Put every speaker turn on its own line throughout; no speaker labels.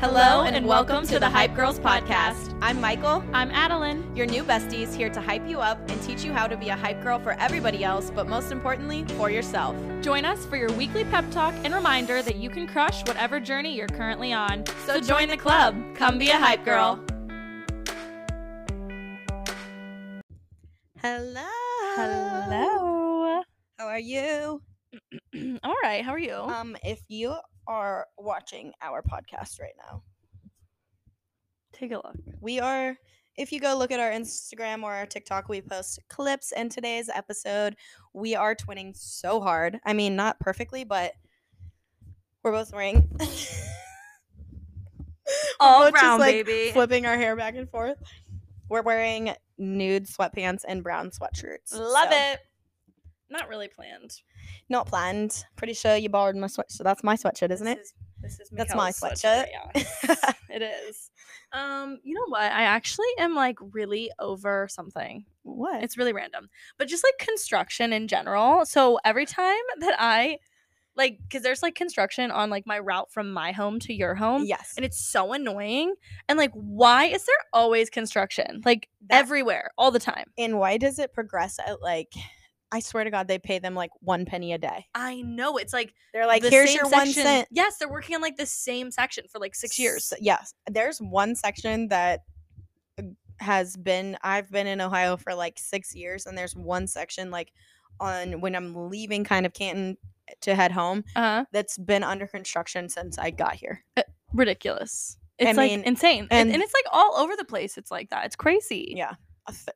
Hello and welcome to the Hype Girls podcast.
I'm Mychal,
I'm Adeline.
your new besties, here to hype you up and teach you how to be a hype girl for everybody else, but most importantly, for yourself.
Join us for your weekly pep talk and reminder that you can crush whatever journey you're currently on. So join the club. Come be a hype girl.
Hello.
Hello.
How are you?
All right. How are you?
Um, if you are watching our podcast right now,
Take a look.
we are. If you go look at our Instagram or our TikTok, we post clips. And today's episode, we are twinning so hard. I mean, not perfectly, but we're both wearing.
All
both just,
brown,
like,
baby.
flipping our hair back and forth. We're wearing nude sweatpants and brown sweatshirts.
Love
so,
it. Not really planned.
Not planned. Pretty sure you borrowed my sweatshirt. So that's my sweatshirt, isn't
this
it?
Is, this is
That's my
Mychal's
sweatshirt.
Yeah, it is. Um, you know what? I actually am like really over something.
what?
It's really random, but just like construction in general. So every time that I like, because there's like construction on like my route from my home to your home,
yes.
and it's so annoying. And like, why is there always construction? Like
That-
everywhere, all the time.
And why does it progress at like? I swear to God, they pay them like one penny a day.
I know it's like
They're like,
the
here's your one
section-
cent.
Yes, they're working on like the same section for like six years.
Yes. There's one section that uh, has been I've been in Ohio for like 6 years and there's one section like on when I'm leaving kind of Canton to head home
Uh huh.
that's been under construction since I got here.
Ridiculous. It's
I
like
mean,
insane, and-
and
it's like all over the place. It's like that. It's crazy.
Yeah.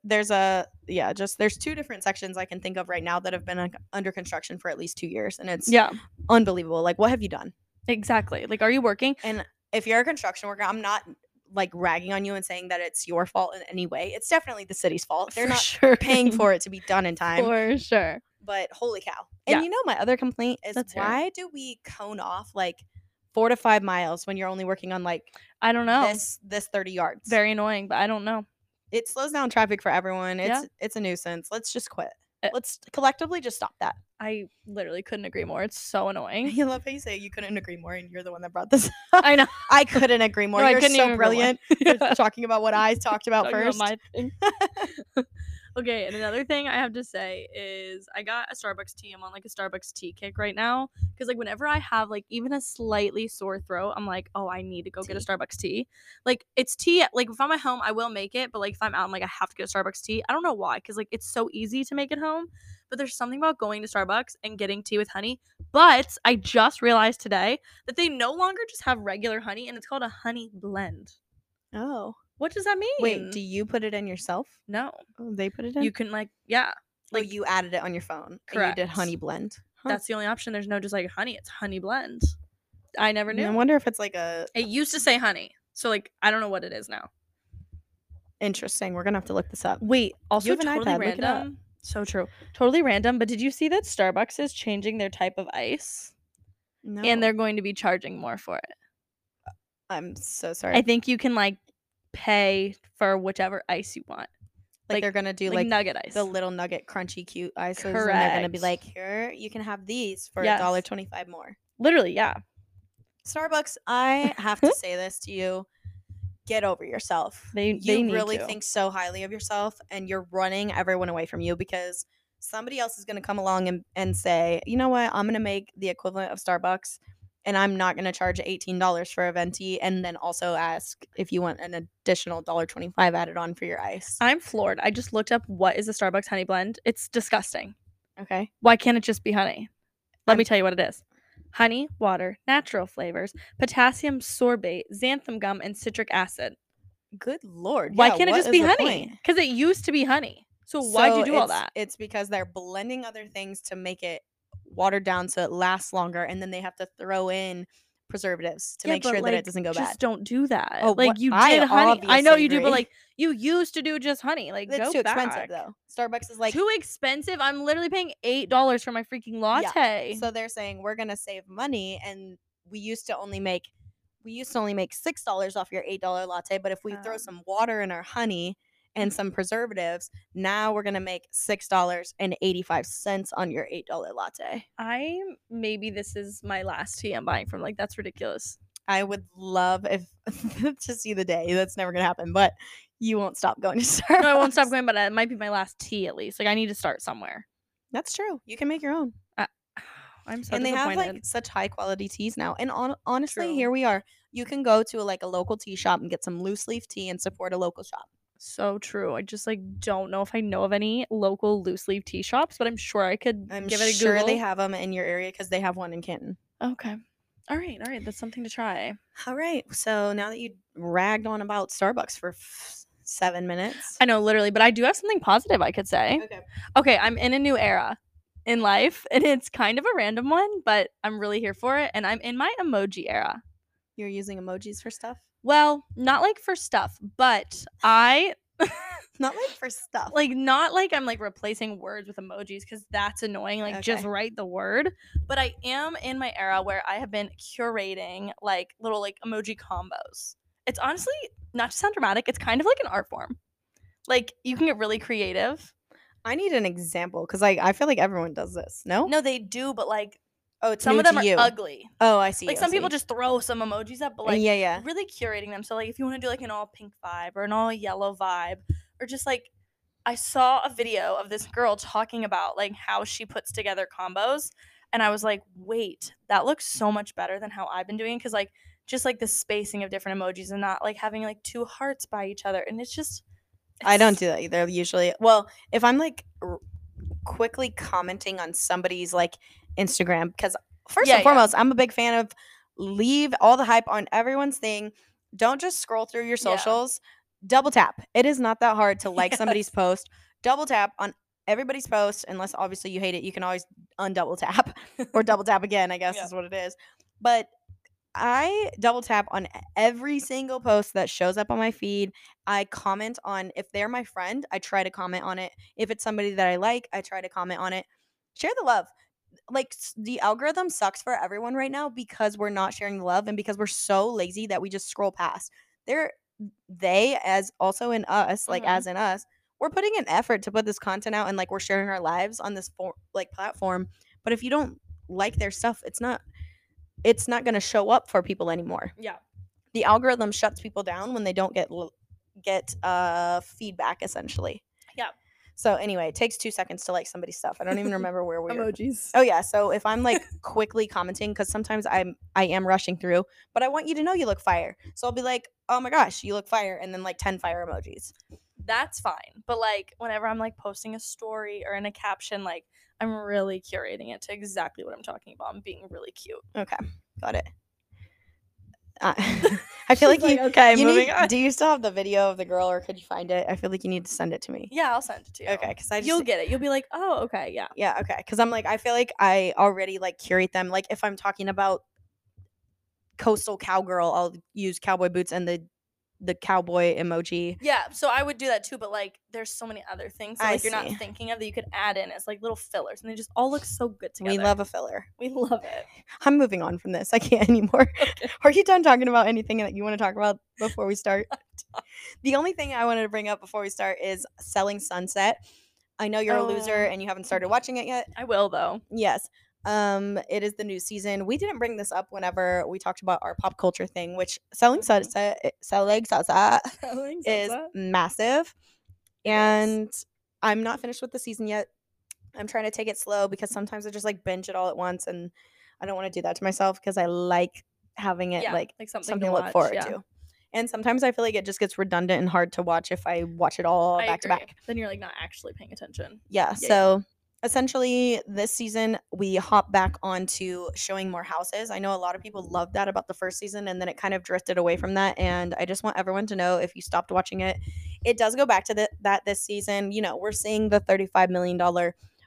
There's a yeah, just there's two different sections I can think of right now that have been under construction for at least 2 years and it's
Yeah.
unbelievable. Like what have you done?
Exactly. Like, are you working?
And if you're a construction worker, I'm not like ragging on you and saying that it's your fault in any way. It's definitely the city's fault. They're
For
not
sure.
paying for it to be done in time.
For sure.
but holy cow. And
Yeah.
you know my other complaint is
it.
why do we cone off like 4 to 5 miles when you're only working on like
I don't know.
this this 30 yards?
Very annoying, but I don't know.
It slows down traffic for everyone. It's
Yeah.
it's a nuisance. Let's just quit.
Uh,
Let's collectively just stop that.
I literally couldn't agree more. It's so annoying.
You love how you say you couldn't agree more and you're the one that brought this up.
I know.
I couldn't agree more.
No,
you're so
even agree more.
brilliant.
Yeah.
Talking about what I talked about
Talking
first.
my thing. Okay, and another thing I have to say is I got a Starbucks tea. I'm on like a Starbucks tea kick right now because like whenever I have like even a slightly sore throat, I'm like, oh, I need to go get a Starbucks tea. Like it's tea. Like if I'm at home, I will make it, but like if I'm out, I'm like I have to get a Starbucks tea. I don't know why, because like it's so easy to make at home. But there's something about going to Starbucks and getting tea with honey. But I just realized today that they no longer just have regular honey and it's called a honey blend.
oh.
What does that mean?
Wait, do you put it in yourself?
no.
Oh, they put it in?
You can like yeah.
like
like-
you added it on your phone. And you did honey blend. Huh.
That's the only option. There's no just like honey. It's honey blend. I never knew.
I wonder if it's like a
It used to say honey. So like I don't know what it is now.
interesting. We're gonna have to look this up.
Wait, also
have an
totally
iPad, look it up.
random. So true. Totally random, but did you see that Starbucks is changing their type of ice
No.
and they're going to be charging more for it?
I'm so sorry.
I think you can like pay for whichever ice you want.
like,
like-
they're gonna do
like,
like,
nugget ice.
the little nugget crunchy cute ices, and they're gonna be like, here you can have these for a
Yes.
dollar twenty five more.
Literally, yeah.
Starbucks, I have to say this to you. Get over yourself.
They
you
they
really
to.
think so highly of yourself and you're running everyone away from you because somebody else is going to come along and, and say you know what i'm going to make the equivalent of starbucks and i'm not going to charge $18 for a venti and then also ask if you want an additional $1.25 added on for your ice
I'm floored. I just looked up what is a Starbucks honey blend. It's disgusting.
okay
Why can't it just be honey? Let me
I'm-
tell you what it is. Honey, water, natural flavors, potassium sorbate, xanthan gum, and citric acid.
good lord
Why
yeah,
can't it just be honey? Because it used to be honey. So why'd you do all that?
It's because they're blending other things to make it watered down so it lasts longer, and then they have to throw in preservatives to
Yeah,
make sure that it doesn't go
just
bad.
don't do that.
Oh,
like you
I
did honey. I know you do, but like you used to do just honey. Like
It's too
back.
expensive though. Starbucks is like
Too expensive. I'm literally paying eight dollars for my freaking latte.
so they're saying we're gonna save money, and we used to only make we used to only make six dollars off your eight dollar latte, but if we throw
Um.
some water in our honey and some preservatives, now we're gonna make six dollars and eighty five cents on your eight dollar latte.
I maybe this is my last tea I'm buying from. Like that's ridiculous.
I would love if to see the day. That's never gonna happen, but you won't stop going to Starbucks.
No, I won't stop going, but it might be my last tea at least. Like I need to start somewhere.
That's true. You can make your own.
Uh, I'm so
and they have like such high quality teas now. And on, honestly,
True.
here we are. You can go to like a local tea shop and get some loose leaf tea and support a local shop.
So true. I just like don't know if I know of any local loose leaf tea shops, but I'm sure I could
I'm
give it a
sure
Google.
they have them in your area because they have one in Canton.
Okay. All right, all right. That's something to try.
All right. So now that you ragged on about Starbucks for f- seven minutes.
I know, literally, but I do have something positive I could say.
Okay.
Okay, I'm in a new era in life, and it's kind of a random one, but I'm really here for it. And I'm in my emoji era.
You're using emojis for stuff?
Well, not like for stuff, but I
Not like for stuff.
like not like I'm like replacing words with emojis because that's annoying. Like just write the word. But I am in my era where I have been curating like little like emoji combos. It's honestly not to sound dramatic, it's kind of like an art form. Like you can get really creative.
I need an example because like I feel like everyone does this. No?
No, they do, but like
Oh, it's
some of them are
you.
ugly.
Oh, I see.
Like
I
some people just throw some emojis up, but
Uh,
like
yeah, yeah.
really curating them. So like if you want to do like an all pink vibe or an all yellow vibe or just like I saw a video of this girl talking about like how she puts together combos and I was like, "Wait, that looks so much better than how I've been doing it. cuz like just like the spacing of different emojis and not like having like two hearts by each other and it's just
I don't do that either usually. Well, if I'm like r- quickly commenting on somebody's like Instagram, because first
Yeah,
and
yeah.
foremost, I'm a big fan of leave all the hype on everyone's thing. Don't just scroll through your
Yeah.
socials. Double tap. It is not that hard to like somebody's post. Double tap on everybody's post, unless obviously you hate it. You can always undouble tap or double tap again, I guess
Yeah.
is what it is. But I double tap on every single post that shows up on my feed. I comment on if they're my friend, I try to comment on it. If it's somebody that I like, I try to comment on it. Share the love. Like the algorithm sucks for everyone right now because we're not sharing the love and because we're so lazy that we just scroll past. They're they as also in us, like
Mhm.
as in us, we're putting an effort to put this content out and like we're sharing our lives on this for, like platform. But if you don't like their stuff, it's not it's not going to show up for people anymore
Yeah.
the algorithm shuts people down when they don't get get uh feedback essentially
Yeah.
So anyway it takes two seconds to like somebody's stuff i don't even remember where we were
Emojis.
oh yeah so if i'm like quickly commenting because sometimes i'm i am rushing through but i want you to know you look fire so i'll be like oh my gosh you look fire and then like 10 fire emojis
that's fine. But like whenever I'm like posting a story or in a caption, like I'm really curating it to exactly what I'm talking about. I'm being really cute.
okay got it uh, i feel like
She's
you
okay,
you
moving
need,
on.
do you still have the video of the girl or could you find it i feel like you need to send it to me
Yeah, I'll send it to you.
okay because i just
You'll get it. You'll be like, oh, okay, yeah.
Yeah, okay. Because I'm like, I feel like I already like curate them. Like if I'm talking about coastal cowgirl, I'll use cowboy boots and the the cowboy emoji.
Yeah, so I would do that too, but like there's so many other things that
I
like you're
see.
not thinking of that you could add in as like little fillers and they just all look so good together.
We love a filler.
we love it.
I'm moving on from this. I can't anymore. Are you done talking about anything that you want to talk about before we start? the only thing I wanted to bring up before we start is selling sunset. I know you're a loser
Oh.
and you haven't started watching it yet.
I will though.
Yes. Um, it is the new season. We didn't bring this up whenever we talked about our pop culture thing, which selling sunset eh, selling sunset is massive. And I'm not finished with the season yet. I'm trying to take it slow because sometimes I just like binge it all at once and I don't want to do that to myself because I like having it
yeah,
like
like something,
something
to
to look
watch,
forward
yeah.
to. And sometimes I feel like it just gets redundant and hard to watch if I watch it all
I
back to back.
Then you're like not actually paying attention.
Yeah,
yeah.
so essentially, this season we hop back onto showing more houses. I know a lot of people loved that about the first season, and then it kind of drifted away from that. And I just want everyone to know if you stopped watching it, it does go back to the, that this season. You know, we're seeing the $35 million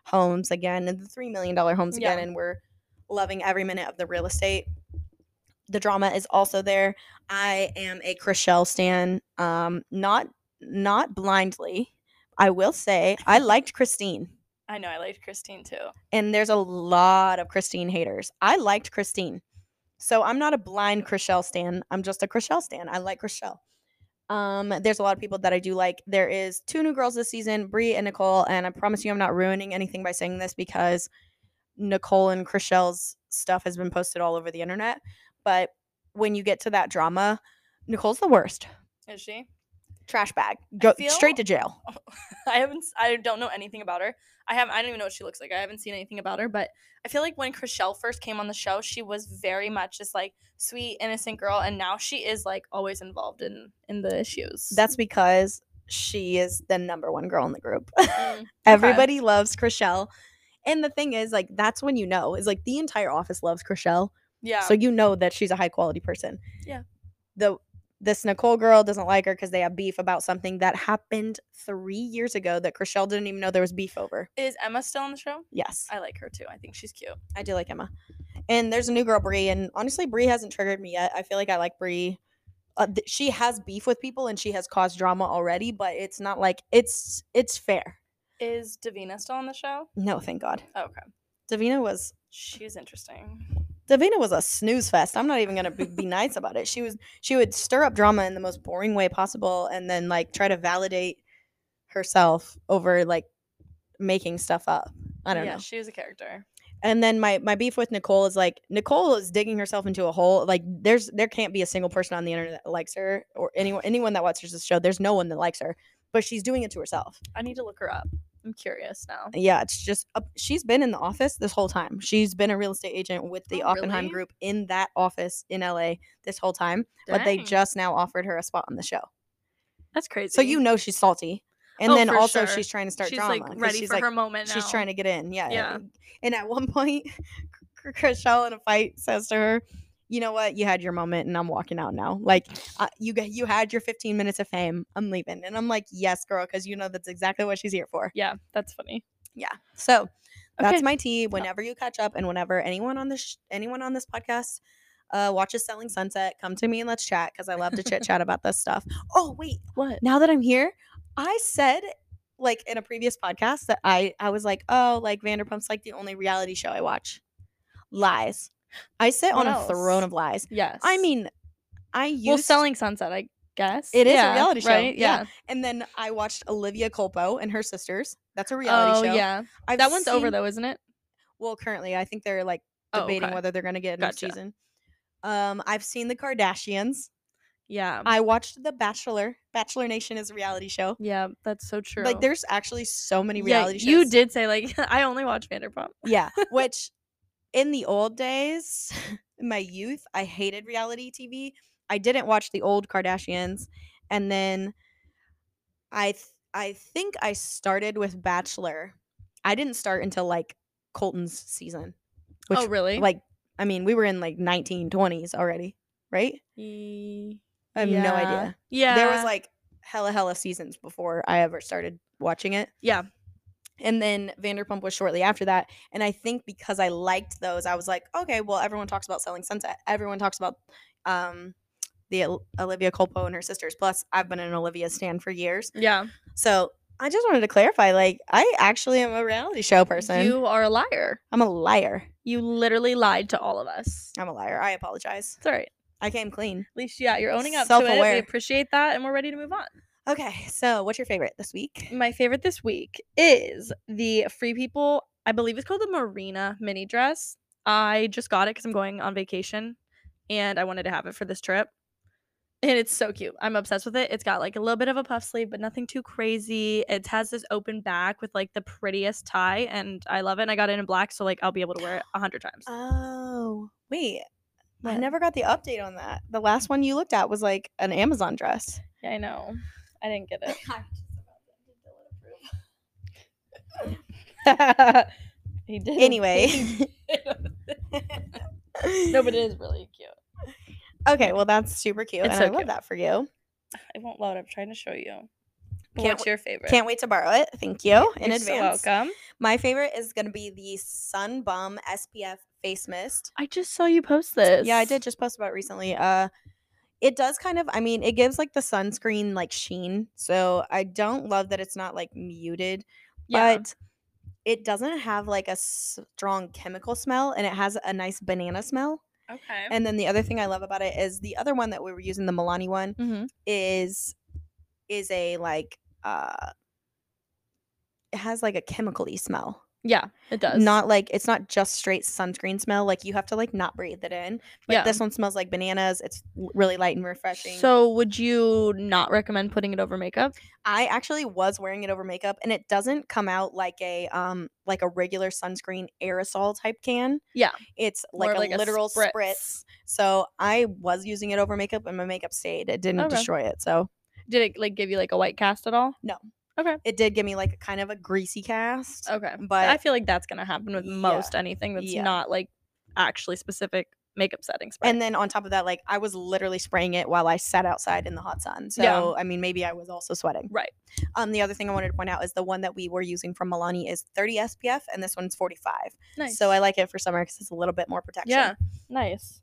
homes again and the $3 million homes again,
Yeah.
and we're loving every minute of the real estate. The drama is also there. I am a Chrishell stan, um, not not blindly. I will say I liked Christine
I know I liked Christine too.
and there's a lot of Christine haters. I liked Christine. So I'm not a blind Chrishell stan. I'm just a Chrishell stan. I like Chrishell. Um, there's a lot of people that I do like. There is two new girls this season, Bre and Nicole, and I promise you I'm not ruining anything by saying this because Nicole and Chrishell's stuff has been posted all over the internet. But when you get to that drama, Nicole's the worst.
Is she?
Trash bag. Go
feel-
straight to jail.
I haven't. I don't know anything about her. I have. I don't even know what she looks like. I haven't seen anything about her. But I feel like when Chrishell first came on the show, she was very much just like sweet, innocent girl, and now she is like always involved in in the issues.
That's because she is the number one girl in the group.
Mm,
Everybody loves Chrishell. And the thing is, like, that's when you know, is like the entire office loves Chrishell.
yeah.
So you know that she's a high quality person.
Yeah.
The this Nicole girl doesn't like her because they have beef about something that happened three years ago that Chrishell didn't even know there was beef over.
is Emma still on the show?
Yes,
I like her too. I think she's cute.
I do like Emma. And there's a new girl, Bre, and honestly, Bre hasn't triggered me yet. I feel like I like Bre. Uh, th- she has beef with people and she has caused drama already, but it's not like it's it's fair.
Is Davina still on the show?
No, thank God.
Oh, okay.
Davina was
She's interesting.
Davina was a snooze fest. I'm not even gonna be, be nice about it. She was she would stir up drama in the most boring way possible, and then like try to validate herself over like making stuff up. I don't
yeah,
know.
she was a character.
And then my my beef with Nicole is like Nicole is digging herself into a hole. Like there's there can't be a single person on the internet that likes her or anyone anyone that watches this show. There's no one that likes her, but she's doing it to herself.
I need to look her up. I'm curious now.
Yeah, it's just uh, she's been in the office this whole time. She's been a real estate agent with the
Oh,
Oppenheim
really?
Group in that office in LA this whole time. But they just now offered her a spot on the show.
That's crazy.
So you know she's salty. And
Oh,
then also
sure.
she's trying to start
she's
drama.
like ready
she's
for
like,
her moment now.
She's trying to get in. Yeah.
Yeah.
And- And at one point, Chrishell in a fight says to her, "You know what? You had your moment, and I'm walking out now. Like uh, you, you had your 15 minutes of fame. I'm leaving." And I'm like, "Yes, girl," because you know that's exactly what she's here for.
Yeah, that's funny.
Yeah. So that's
Okay.
my tea. Whenever you catch up, and whenever anyone on this sh- anyone on this podcast uh, watches Selling Sunset, come to me and let's chat because I love to chit chat about this stuff. Oh wait,
What?
now that I'm here, I said like in a previous podcast that I I was like, oh, like Vanderpump's like the only reality show I watch. Lies. I sit
What
on a throne of lies.
Yes.
I mean, I used
well, selling sunset, I guess.
It is a reality show,
right?
yeah.
Yeah.
and then I watched Olivia Culpo and her sisters. That's a reality
Oh
show.
yeah.
I've
that one's over though, isn't it?
Well, currently, I think they're like
Oh,
debating
okay.
whether they're going to get a new
Gotcha.
season. Um, I've seen the Kardashians.
Yeah.
I watched The Bachelor. Bachelor Nation is a reality show.
yeah, that's so true.
Like, there's actually so many
yeah,
reality shows.
you did say like I only watch Vanderpump.
Yeah, which in the old days, in my youth, I hated reality TV. I didn't watch the old Kardashians, and then I th- I think I started with Bachelor. I didn't start until like Colton's season, which
oh really?
like I mean we were in like 1920s already, right? I have no idea.
Yeah.
There was like hella hella seasons before I ever started watching it.
Yeah.
And then Vanderpump was shortly after that. And I think because I liked those, I was like, okay, well, everyone talks about selling sunset. Everyone talks about um, the Olivia Culpo and her sisters. Plus, I've been an Olivia stan for years.
Yeah.
So I just wanted to clarify, like, I actually am a reality show person.
You are a liar.
I'm a liar.
You literally lied to all of us.
I'm a liar. I apologize.
It's all right.
I came clean.
At least yeah, you're owning up to it.
Self-aware.
We appreciate that and we're ready to move on.
Okay, so what's your favorite this week?
My favorite this week is the Free People, I believe it's called the Marina mini dress. I just got it because I'm going on vacation and I wanted to have it for this trip. And it's so cute. I'm obsessed with it. It's got like a little bit of a puff sleeve, but nothing too crazy. It has this open back with like the prettiest tie, and I love it. And I got it in black, so like I'll be able to wear it a hundred times.
Oh, wait. I never got the update on that. The last one you looked at was like an Amazon dress.
Yeah, I know. I didn't get it. he did.
Anyway.
no, but it is really cute.
Okay, well that's super cute,
It's
and
so
I love
cute.
that for you.
I won't load. I'm trying to show you.
Can't
What's your favorite?
Can't wait to borrow it. Thank you in
You're so
advance.
welcome.
My favorite is gonna be the Sun Bum SPF face mist.
I just saw you post this.
Yeah, I did just post about it recently. Uh, it does kind of. I mean, it gives like the sunscreen like sheen. So I don't love that it's not like muted,
Yeah.
but it doesn't have like a strong chemical smell, and it has a nice banana smell.
okay.
And then the other thing I love about it is the other one that we were using, the Milani one,
mm-hmm.
is is a like uh it has like a chemically smell.
Yeah, it does.
Not like it's not just straight sunscreen smell. Like you have to like not breathe it in. But
Yeah.
this one smells like bananas. It's really light and refreshing.
So would you not recommend putting it over makeup?
I actually was wearing it over makeup and it doesn't come out like a um like a regular sunscreen aerosol type can.
Yeah.
It's like a
like a
literal
spritz.
spritz. So I was using it over makeup and my makeup stayed. It didn't
Okay.
destroy it. So
Did it like give you like a white cast at all?
It did give me like a kind of a greasy cast.
Okay.
But
I feel like that's gonna happen with
Yeah.
most anything that's
Yeah.
not like actually specific makeup setting spray.
and then on top of that, like I was literally spraying it while I sat outside in the hot sun. So
Yeah.
I mean maybe I was also sweating.
right.
Um the other thing I wanted to point out is the one that we were using from Milani is 30 SPF and this one's 45.
Nice.
So I like it for summer because it's a little bit more protection.
Yeah. Nice.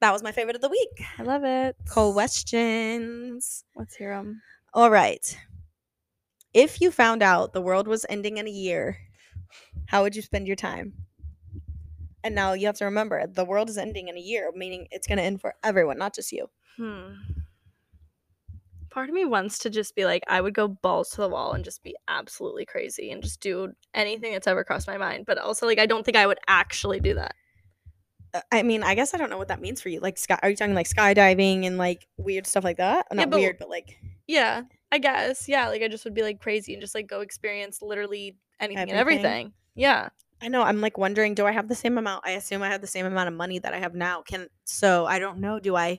That was my favorite of the week.
I love it.
Questions.
Let's hear them.
All right. If you found out the world was ending in a year, how would you spend your time? And now you have to remember the world is ending in a year, meaning it's going to end for everyone, not just you.
Hmm. Part of me wants to just be like, I would go balls to the wall and just be absolutely crazy and just do anything that's ever crossed my mind. But also, like, I don't think I would actually do that.
Uh, I mean, I guess I don't know what that means for you. Like, sky, are you talking like skydiving and like weird stuff like that?
Yeah,
Not
but-
weird, but like
Yeah, I guess. Yeah, like I just would be like crazy and just like go experience literally anything and
Everything.
everything. Yeah.
I know. I'm like wondering, do I have the same amount? I assume I have the same amount of money that I have now. Can so I don't know. Do I?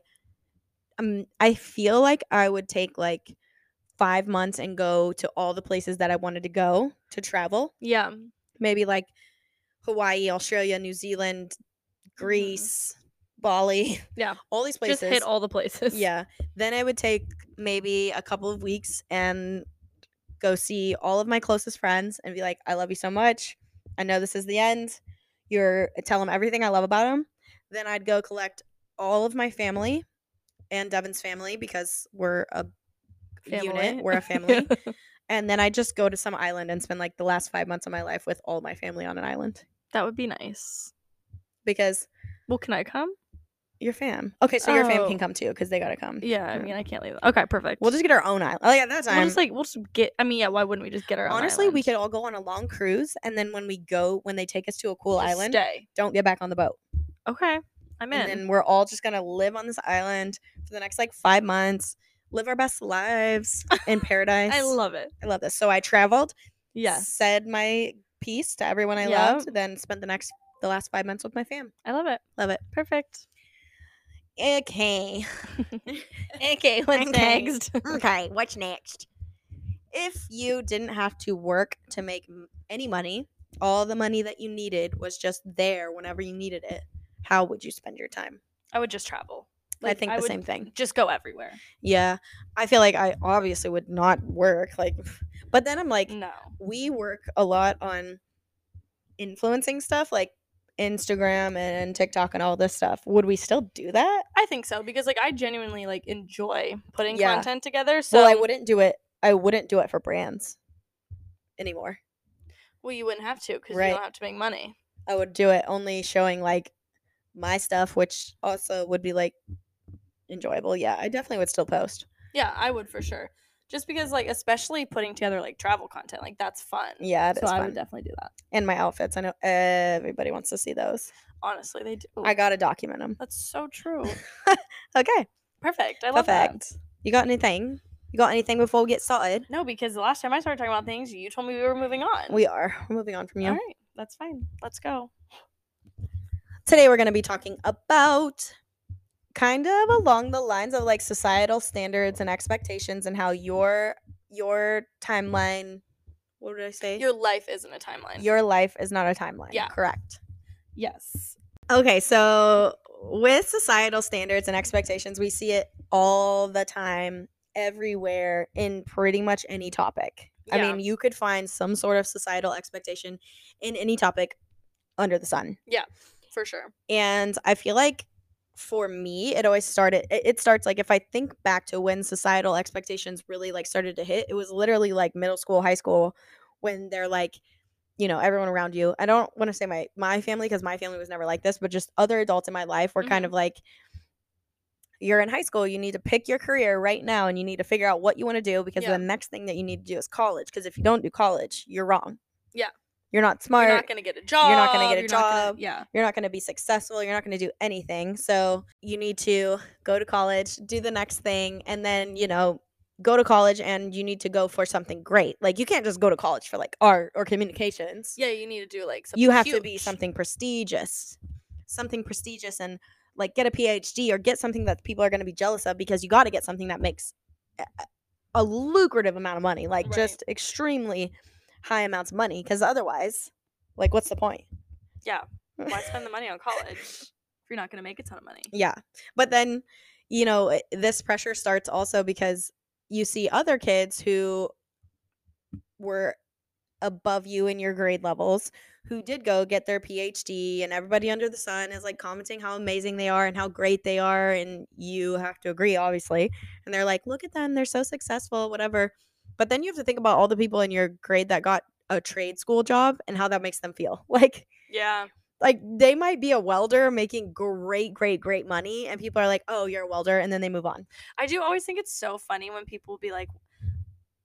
Um, I feel like I would take like five months and go to all the places that I wanted to go to travel.
Yeah.
Maybe like Hawaii, Australia, New Zealand, Greece, Bali.
Mm-hmm. Yeah.
all these places.
Just hit all the places.
Yeah. Then I would take maybe a couple of weeks and go see all of my closest friends and be like, I love you so much. I know this is the end. You're tell them everything I love about them. Then I'd go collect all of my family and Devin's family because we're a unit. We're a family. and then I'd just go to some island and spend like the last five months of my life with all my family on an island
that would be nice.
because
Well, can I come?
Your fam. Okay, so your fam
Oh.
can come too because they gotta come.
Yeah, I
hmm.
mean, I can't leave. Okay, perfect.
We'll just get our own island. Oh yeah, that time.
we'll just like we'll just get. I mean, yeah. Why wouldn't we just get our own
Honestly, we
island?
could all go on a long cruise, and then when we go, when they take us to a cool
Just
island,
Stay.
don't get back on the boat.
Okay, I'm in.
And then we're all just gonna live on this island for the next like five months, live our best lives in paradise.
I love it.
I love this. So I traveled,
Yes,
said my piece to everyone I
Yep.
loved, then spent the next the last five months with my fam.
I love it.
Love it.
Perfect.
Okay.
Okay, what's
Okay.
next?
okay, what's next? If you didn't have to work to make any money, all the money that you needed was just there whenever you needed it, how would you spend your time?
I would just travel.
I
Like,
think the
would
same thing.
Just go everywhere.
Yeah. I feel like I obviously would not work like but then I'm like
No.
we work a lot on influencing stuff like Instagram and TikTok and all this stuff. Would we still do that?
I think so because like I genuinely like enjoy putting
Yeah.
content together. So
well, I wouldn't do it. I wouldn't do it for brands anymore.
Well, you wouldn't have to because
Right.
you don't have to make money.
I would do it only showing like my stuff, which also would be like enjoyable. Yeah, I definitely would still post.
Yeah, I would for sure. Just because like especially putting together like travel content, like that's fun.
Yeah, it is
so I
fun.
would definitely do that.
and my outfits. I know everybody wants to see those.
Honestly, they do.
I gotta document them.
that's so true.
Okay,
Perfect. I love that.
perfect. You got anything? You got anything before we get started?
No, because the last time I started talking about things, you told me we were moving on.
We are. We're moving on from you.
All right, that's fine. Let's go.
Today we're gonna be talking about kind of along the lines of like societal standards and expectations and how your your timeline. What did I say?
Your life isn't a timeline.
your life is not a timeline.
Yeah.
Correct.
yes.
Okay, so with societal standards and expectations, we see it all the time, everywhere, in pretty much any topic.
Yeah.
I mean, you could find some sort of societal expectation in any topic under the sun.
Yeah, for sure.
And I feel like for me, it always started, it, it starts like if I think back to when societal expectations really like started to hit, it was literally like middle school, high school, when they're like, you know, everyone around you. I don't want to say my my family because my family was never like this, but just other adults in my life were kind
Mhm.
of like, you're in high school, you need to pick your career right now and you need to figure out what you want to do because
Yeah.
the next thing that you need to do is college. Because if you don't do college, you're wrong.
Yeah.
You're not smart.
You're not gonna get a job.
You're not gonna get a
not gonna-
job.
yeah.
you're not going to be successful. You're not going to do anything. So you need to go to college, do the next thing, and then, you know, go to college and you need to go for something great. Like you can't just go to college for like art or communications.
Yeah, you need to do like something
you have to be something prestigious. Something prestigious and like get a PhD or get something that people are going to be jealous of because you got to get something that makes a, a lucrative amount of money, like
Right.
just extremely high amounts of money because otherwise, like what's the point? Yeah.
Why spend the money on college if you're not gonna make a ton of money?
Yeah. But then, you know, this pressure starts also because you see other kids who were above you in your grade levels who did go get their PhD and everybody under the sun is like commenting how amazing they are and how great they are and you have to agree obviously and they're like look at them they're so successful whatever but then you have to think about all the people in your grade that got a trade school job and how that makes them feel like
Yeah.
like they might be a welder making great great great money and people are like oh you're a welder and then they move on
I do always think it's so funny when people be like,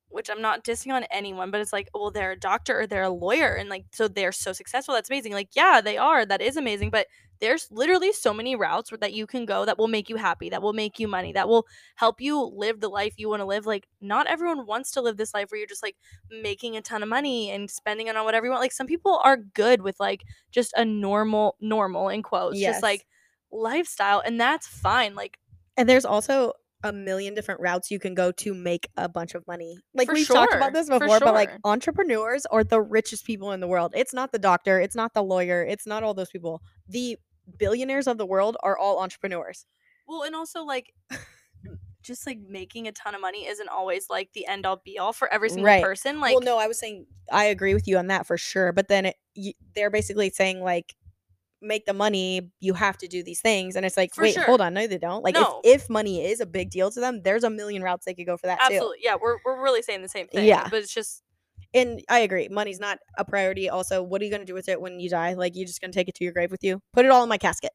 which I'm not dissing on anyone, but it's like, well, they're a doctor or they're a lawyer, and like, so they're so successful. That's amazing. Like, yeah, they are. That is amazing. But there's literally so many routes that you can go that will make you happy, that will make you money, that will help you live the life you want to live. Like, not everyone wants to live this life where you're just like making a ton of money and spending it on whatever you want. Like, some people are good with like just a normal, normal in quotes,
Yes.
just like lifestyle, and that's fine. Like,
and there's also a million different routes you can go to make a bunch of money like we've talked about this
for
before but like entrepreneurs are the richest people in the world it's not the doctor it's not the lawyer it's not all those people the billionaires of the world are all entrepreneurs
Well, and also like just like making a ton of money isn't always like the end all be all for every single
Right.
person. Like
well no i was saying i agree with you on that for sure but then it, y they're basically saying like make the money you have to do these things and it's like wait
sure.
hold on no they don't like
No.
if, if money is a big deal to them there's a million routes they could go for that too
absolutely, yeah, we're we're really saying the same thing.
Yeah.
but it's just
and I agree, money's not a priority. Also, what are you gonna do with it when you die? Like, you're just gonna take it to your grave with you? Put it all in my casket,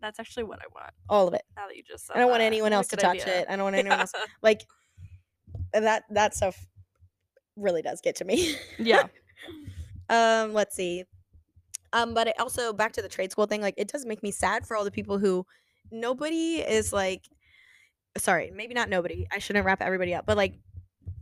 that's actually what I want.
all of it.
Now that you just said
I don't want anyone else to touch
idea.
it. I don't want anyone else. Like that. That stuff really does get to me.
yeah,
um, let's see. Um, but it also back to the trade school thing. Like, it does make me sad for all the people who nobody is like. Sorry, maybe not nobody. I shouldn't wrap everybody up, but like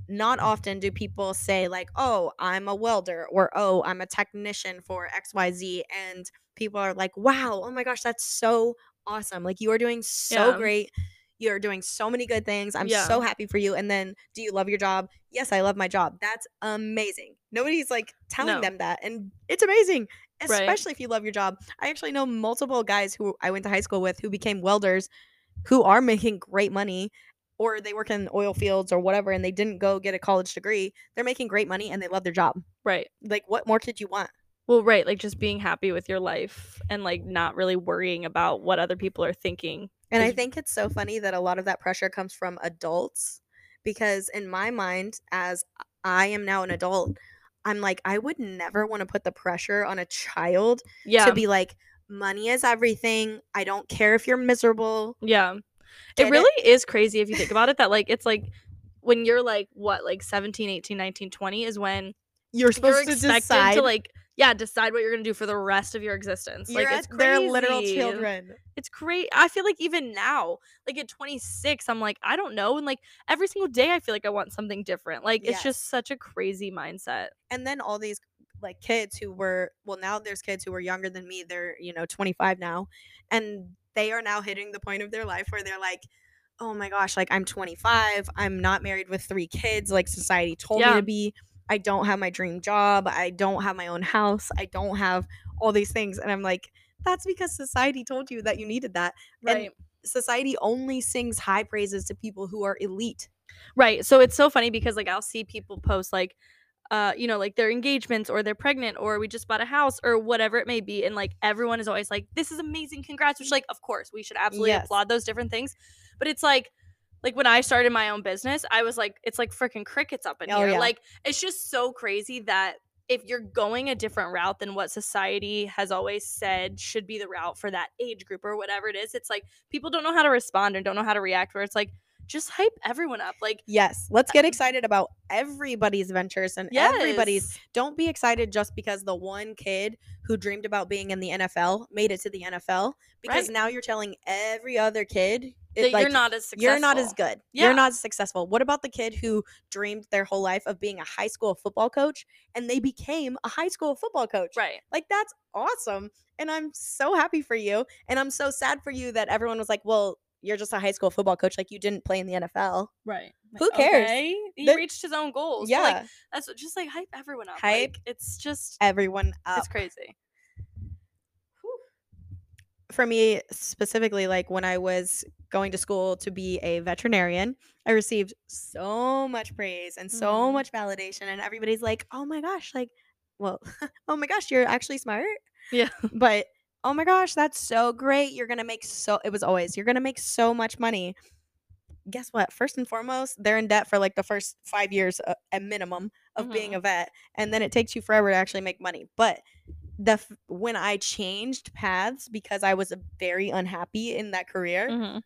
not often do people say like oh i'm a welder or oh i'm a technician for xyz and people are like wow oh my gosh that's so awesome like you are doing so
Yeah.
great you're doing so many good things i'm
Yeah.
so happy for you and then do you love your job yes i love my job that's amazing nobody's like telling
No.
them that and it's amazing
Right.
especially if you love your job i actually know multiple guys who i went to high school with who became welders who are making great money or they work in oil fields or whatever and they didn't go get a college degree they're making great money and they love their job
right.
like what more could you want
Well, right, like just being happy with your life and like not really worrying about what other people are thinking.
and i think it's so funny that a lot of that pressure comes from adults because in my mind as i am now an adult i'm like i would never want to put the pressure on a child
Yeah,
to be like money is everything i don't care if you're miserable
yeah.
Get
it
it?
really is crazy if you think about it that like it's like when you're like what like 17 18 19 20 is when
you're
you're
supposed to decide
to like yeah decide what you're gonna do for the rest of your existence.
You're
like it's crazy.
they're literal children.
It's great. I feel like even now like at 26 i'm like i don't know and like every single day i feel like i want something different. Like it's just such a crazy mindset.
And then all these like kids who were well now there's kids who were younger than me they're you know 25 now and they are now hitting the point of their life where they're like oh my gosh like i'm 25 i'm not married with three kids like society told me to be i don't have my dream job i don't have my own house i don't have all these things and i'm like that's because society told you that you needed that And
right.
society only sings high praises to people who are elite.
Right so it's so funny because like i'll see people post like uh you know like their engagements or they're pregnant or we just bought a house or whatever it may be and like everyone is always like this is amazing congrats which like of course we should absolutely
Yes.
applaud those different things but it's like like when i started my own business i was like it's like freaking crickets up in
Oh,
here
yeah.
like it's just so crazy that if you're going a different route than what society has always said should be the route for that age group or whatever it is it's like people don't know how to respond and don't know how to react where it's like just hype everyone up. Like
Yes, let's get uh, excited about everybody's ventures and everybody's. Don't be excited just because the one kid who dreamed about being in the NFL made it to the NFL because
Right.
now you're telling every other kid it,
that
like,
you're not as successful.
you're not as good.
Yeah.
You're not as successful. What about the kid who dreamed their whole life of being a high school football coach and they became a high school football coach?
Right.
Like that's awesome. And I'm so happy for you. And I'm so sad for you that everyone was like, well, you're just a high school football coach. Like you didn't play in the NFL.
Right.
Who cares?
Okay. He
The-
reached his own goals.
Yeah.
like that's what- just like hype everyone up.
Hype
Like, it's just
everyone up.
it's crazy.
for me specifically like when i was going to school to be a veterinarian i received so much praise and so
Mhm.
much validation and everybody's like oh my gosh like well oh my gosh you're actually smart
Yeah.
but oh my gosh that's so great you're gonna make so it was always you're gonna make so much money guess what first and foremost they're in debt for like the first five years uh, at minimum of being
Mhm.
a vet and then it takes you forever to actually make money but the f- when i changed paths because i was very unhappy in that career
Mhm.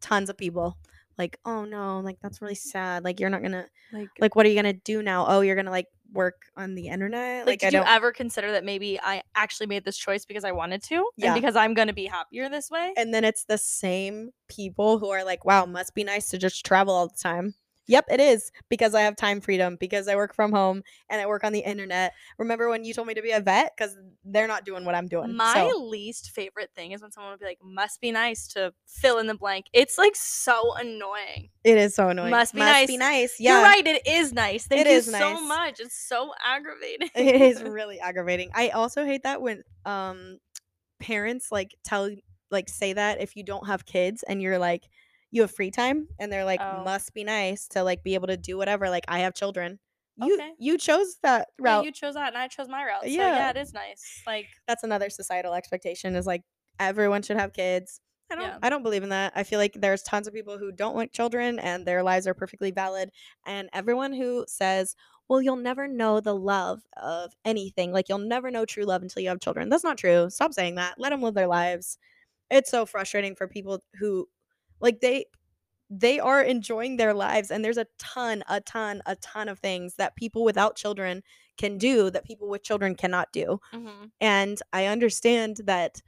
tons of people like oh no like that's really sad like you're not gonna
Like,
like what are you gonna do now oh you're gonna like work on the internet
like,
i
did you ever consider that maybe I actually made this choice because I wanted to,
Yeah.
and because I'm gonna be happier this way?
and then it's the same people who are like wow must be nice to just travel all the time yep it is because i have time freedom because i work from home and i work on the internet remember when you told me to be a vet because they're not doing what i'm doing
My
so
least favorite thing is when someone would be like, "Must be nice to fill in the blank." It's like so annoying.
it is so annoying
Must be
be
nice.
nice yeah
You're right. It is nice. Thank
It
you
is
so
nice.
much. It's so aggravating.
it is really aggravating. I also hate that when um parents like tell like say that if you don't have kids and you're like you have free time and they're like
Oh.
must be nice to like be able to do whatever like I have children. You
Okay.
you chose that
Yeah,
route.
you chose that, and I chose my route. So
Yeah.
yeah, it is nice. Like,
That's another societal expectation is like everyone should have kids. I don't
Yeah.
I don't believe in that. I feel like there's tons of people who don't want children and their lives are perfectly valid and everyone who says well, you'll never know the love of anything. Like, you'll never know true love until you have children. That's not true. Stop saying that. Let them live their lives. It's so frustrating for people who, like, they they are enjoying their lives and there's a ton a ton a ton of things that people without children can do that people with children cannot do
mhm.
and i understand that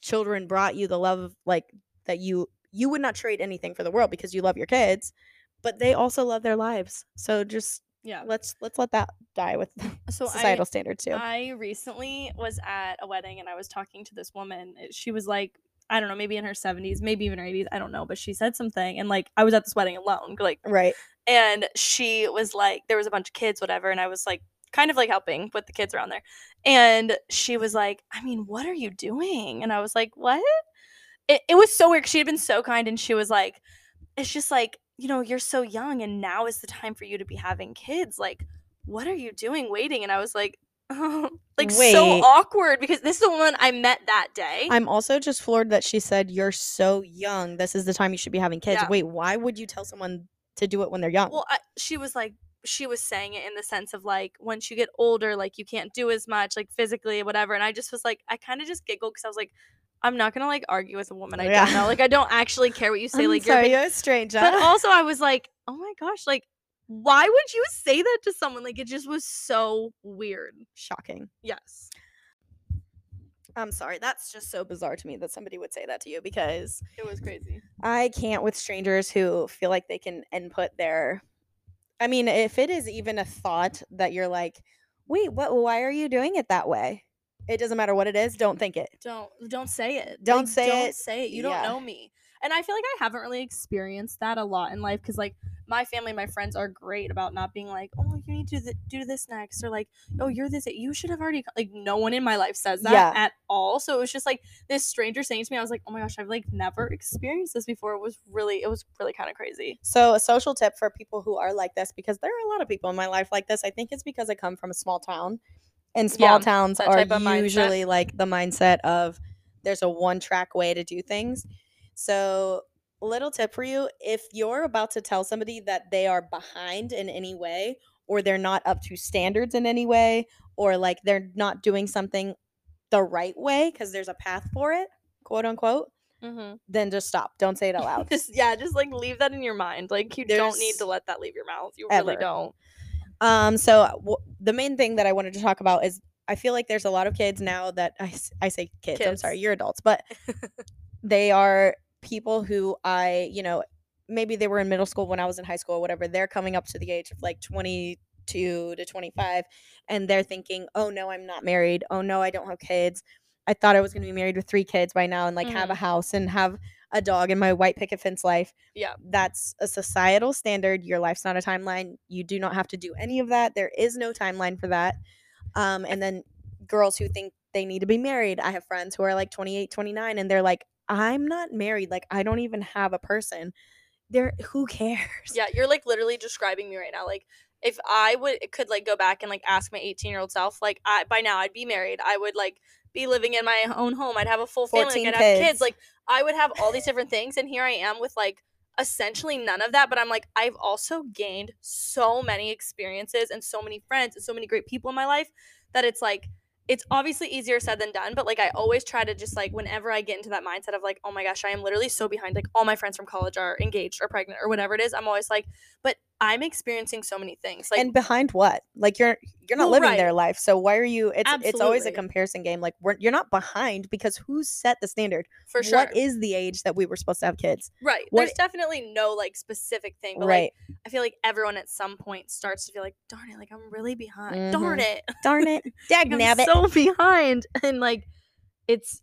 children brought you the love of like that you you would not trade anything for the world because you love your kids but they also love their lives so just
yeah.
let's let's let that die with
So
societal
I,
standards too
I recently was at a wedding and I was talking to this woman. She was like, I don't know, maybe in her 70s, maybe even her 80s, I don't know, but she said something and like I was at this wedding alone, like
right
and she was like there was a bunch of kids whatever and I was like kind of like helping with the kids around there. And she was like, "I mean, what are you doing?" And I was like, "What?" It it was so weird. She had been so kind and she was like, "It's just like, you know, you're so young and now is the time for you to be having kids. Like, what are you doing waiting?" And I was like, "Oh, like so awkward because this is the woman I met that day.
i'm also just floored that she said you're so young this is the time you should be having kids
Yeah.
wait why would you tell someone to do it when they're young
Well, I, she was like, she was saying it in the sense of like, once you get older, like you can't do as much, like physically, whatever. And I just was like, I kind of just giggled because I was like, I'm not gonna like argue with a woman I
Yeah.
don't know. Like, I don't actually care what you say.
I'm
like,
sorry,
you're.
you're a stranger
But also, I was like, oh my gosh, like, why would you say that to someone? Like, it just was so weird.
shocking
Yes.
i'm sorry that's just so bizarre to me that somebody would say that to you because
It was crazy.
I can't with strangers who feel like they can input their I mean, if it is even a thought that you're like, "Wait, what why are you doing it that way?" It doesn't matter what it is, don't think it.
Don't don't say it.
Don't
Like,
say
don't
it.
say it. You
Yeah.
don't know me. And I feel like I haven't really experienced that a lot in life because like my family, my friends are great about not being like, oh, you need to th- do this next, or like, oh, you're this. You should have already like. No one in my life says that
Yeah.
at all. So it was just like this stranger saying to me, I was like, oh my gosh, I've like never experienced this before. It was really, it was really kind of crazy.
So, a social tip for people who are like this because there are a lot of people in my life like this. I think it's because I come from a small town. And small
Yeah,
towns are
of mindset.
usually like the mindset of there's a one track way to do things. So, little tip for you if you're about to tell somebody that they are behind in any way or they're not up to standards in any way or like they're not doing something the right way because there's a path for it, quote unquote,
Mhm.
then just stop. Don't say it out loud.
Just yeah, just like leave that in your mind. Like you don't need to let that leave your mouth. You really don't.
Um, so w- the main thing that I wanted to talk about is I feel like there's a lot of kids now that I, s- I say kids, I'm sorry, you're adults, but they are people who I, you know, maybe they were in middle school when I was in high school or whatever. They're coming up to the age of like 22 to 25 and they're thinking, oh no, I'm not married. Oh no, I don't have kids. I thought I was going to be married with three kids by now and like have a house and have a dog in my white picket fence life
Yeah.
that's a societal standard. Your life's not a timeline. You do not have to do any of that. There is no timeline for that. Um, and then girls who think they need to be married. I have friends who are like 28, 29, and they're like, I'm not married. Like, I don't even have a person. They're who cares?
Yeah, you're like literally describing me right now. Like if I would could like go back and like ask my 18 year old self, like I by now I'd be married. I would like be living in my own home. I'd have a full family. Like, I'd have
kids.
kids. Like I would have all these different things, and here I am with like essentially none of that. But I'm like I've also gained so many experiences and so many friends and so many great people in my life that it's like it's obviously easier said than done, but like I always try to just like whenever I get into that mindset of like, oh my gosh, I am literally so behind. Like all my friends from college are engaged or pregnant or whatever it is. I'm always like, but I'm experiencing so many things. Like
and behind what? Like you're you're not
Well,
living
right.
their life. So why are you? It's it's always a comparison game. Like we're, you're not behind because who set the standard?
for sure.
What is the age that we were supposed to have kids?
right.
what-
There's definitely no like specific thing, but
right.
like I feel like everyone at some point starts to feel like, darn it, like I'm really behind. Darn
Mhm.
it.
Darn it. Dag
I'm so behind and like it's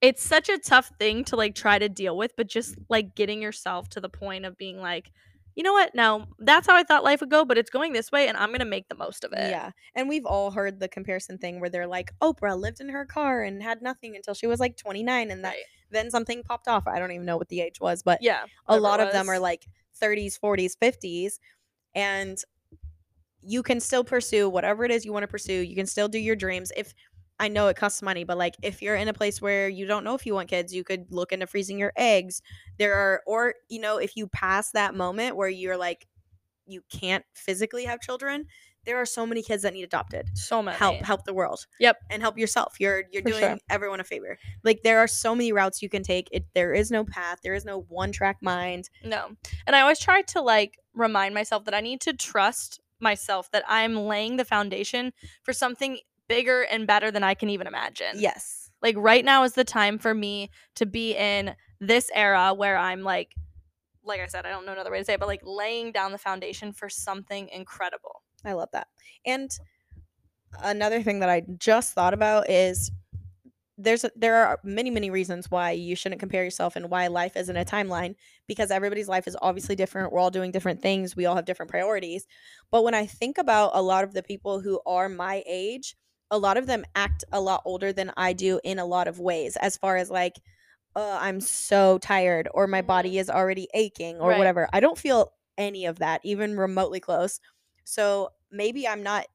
it's such a tough thing to like try to deal with but just like getting yourself to the point of being like you know what now that's how i thought life would go but it's going this way and i'm gonna make the most of it
Yeah. And we've all heard the comparison thing where they're like, Oprah lived in her car and had nothing until she was like 29 and that
right.
then something popped off. I don't even know what the age was, but
yeah
a lot of them are like 30s, 40s, 50s and you can still pursue whatever it is you want to pursue. You can still do your dreams if I know it costs money, but like if you're in a place where you don't know if you want kids, you could look into freezing your eggs. There are or you know, if you pass that moment where you're like you can't physically have children, there are so many kids that need adopted.
so many
Help help the world.
Yep.
And help yourself. You're you're
For
doing
sure.
everyone a favor. Like there are so many routes you can take. It there is no path. There is no one track mind.
no and i always try to like remind myself that i need to trust myself that i'm laying the foundation for something bigger and better than i can even imagine
Yes.
like right now is the time for me to be in this era where I'm like like I said, I don't know another way to say it, but like laying down the foundation for something incredible.
I love that. And another thing that I just thought about is there's a, there are many many reasons why you shouldn't compare yourself and why life isn't a timeline because everybody's life is obviously different. We're all doing different things. We all have different priorities. But when I think about a lot of the people who are my age, a lot of them act a lot older than I do in a lot of ways as far as like uh, I'm so tired or my body is already aching or
Right.
whatever. I don't feel any of that even remotely close. So maybe I'm not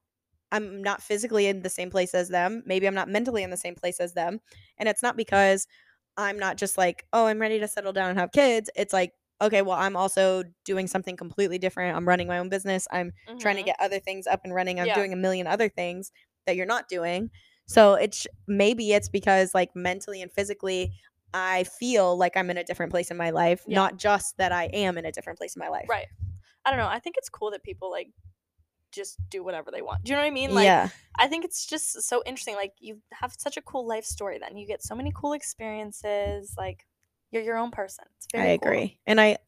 I'm not physically in the same place as them. Maybe I'm not mentally in the same place as them. And it's not because I'm not just like, oh, I'm ready to settle down and have kids. It's like, okay, well, I'm also doing something completely different. I'm running my own business. I'm trying to
Mhm.
get other things up and running. I'm
Yeah.
doing a million other things that you're not doing. So it's maybe it's because like mentally and physically I feel like I'm in a different place in my life,
Yeah.
not just that I am in a different place in my life.
Right. I don't know. I think it's cool that people like just do whatever they want. Do you know what I mean? Like
yeah.
I think it's just so interesting. Like you have such a cool life story then. You get so many cool experiences. Like you're your own person. It's
I
very cool.
agree. And I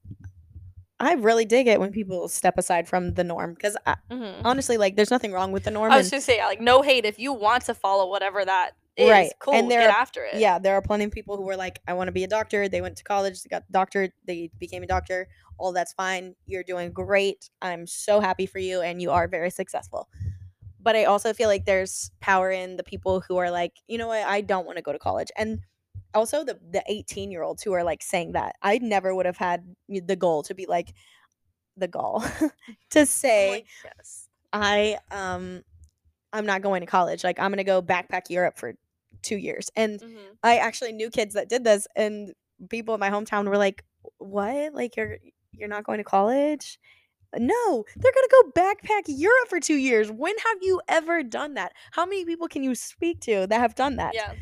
I really dig it when people step aside from the norm because
Mhm.
honestly, like, there's nothing wrong with the norm.
I was
and-
just saying, like, no hate if you want to follow whatever that is.
Right,
Cool.
and there
get
are-
after it.
yeah, there are plenty of people who were like, I want to be a doctor. They went to college, they got doctor, they became a doctor. All that's fine. You're doing great. I'm so happy for you, and you are very successful. But I also feel like there's power in the people who are like, you know what, I don't want to go to college. And also the the 18 year olds who are like saying that. I never would have had the goal to be like the goal to say
like, yes.
I um I'm not going to college. Like I'm gonna go backpack Europe for two years. And
Mhm.
I actually knew kids that did this and people in my hometown were like, What? Like you're you're not going to college? No, they're gonna go backpack Europe for two years. When have you ever done that? How many people can you speak to that have done that?
Yeah.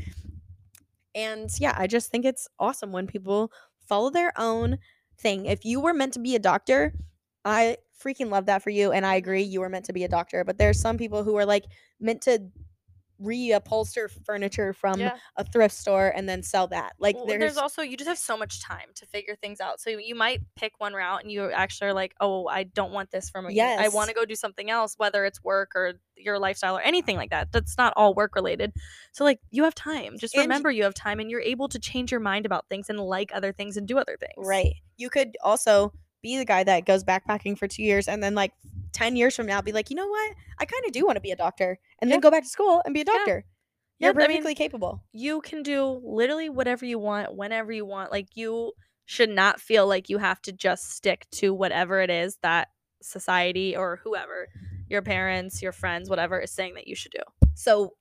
And yeah, I just think it's awesome when people follow their own thing. If you were meant to be a doctor, I freaking love that for you. And I agree, you were meant to be a doctor. But there's some people who are like meant to reupholster furniture from
Yeah.
a thrift store and then sell that. Like
Well,
there's,
there's, also you just have so much time to figure things out. So you might pick one route and you actually are like, oh, I don't want this for me. I want to go do something else, whether it's work or your lifestyle or anything like that. That's not all work related. So like you have time. Just
And
remember you have time and you're able to change your mind about things and like other things and do other things.
right. You could also be the guy that goes backpacking for two years and then like 10 years from now be like, you know what? I kind of do want to be a doctor and then go back to school and be a doctor.
Yeah,
You're
I mean,
perfectly capable.
you can do literally whatever you want whenever you want like you should not feel like you have to just stick to whatever it is that society or whoever your parents your friends whatever is saying that you should do
So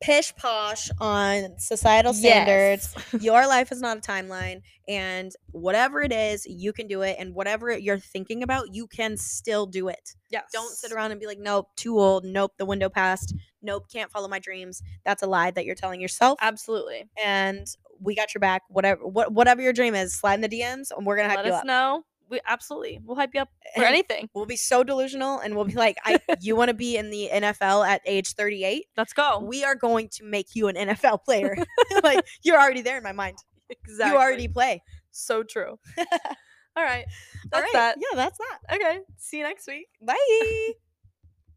pish posh on societal standards. Your life is not a timeline, and whatever it is, you can do it. And whatever you're thinking about, you can still do it.
yes
Don't sit around and be like, nope, too old. Nope, the window passed. Nope, can't follow my dreams. That's a lie that you're telling yourself.
absolutely
And we got your back. Whatever, what, whatever your dream is, slide in the DMs, and we're gonna hype
let
you
us
up.
know we absolutely we'll hype you up for
And
anything
We'll be so delusional, and we'll be like, I, you want to be in the NFL at age 38?
let's go
We are going to make you an NFL player. like you're already there in my mind.
exactly
You already play.
so true all right that's
right.
that
Yeah, that's that.
okay see you next week
Bye.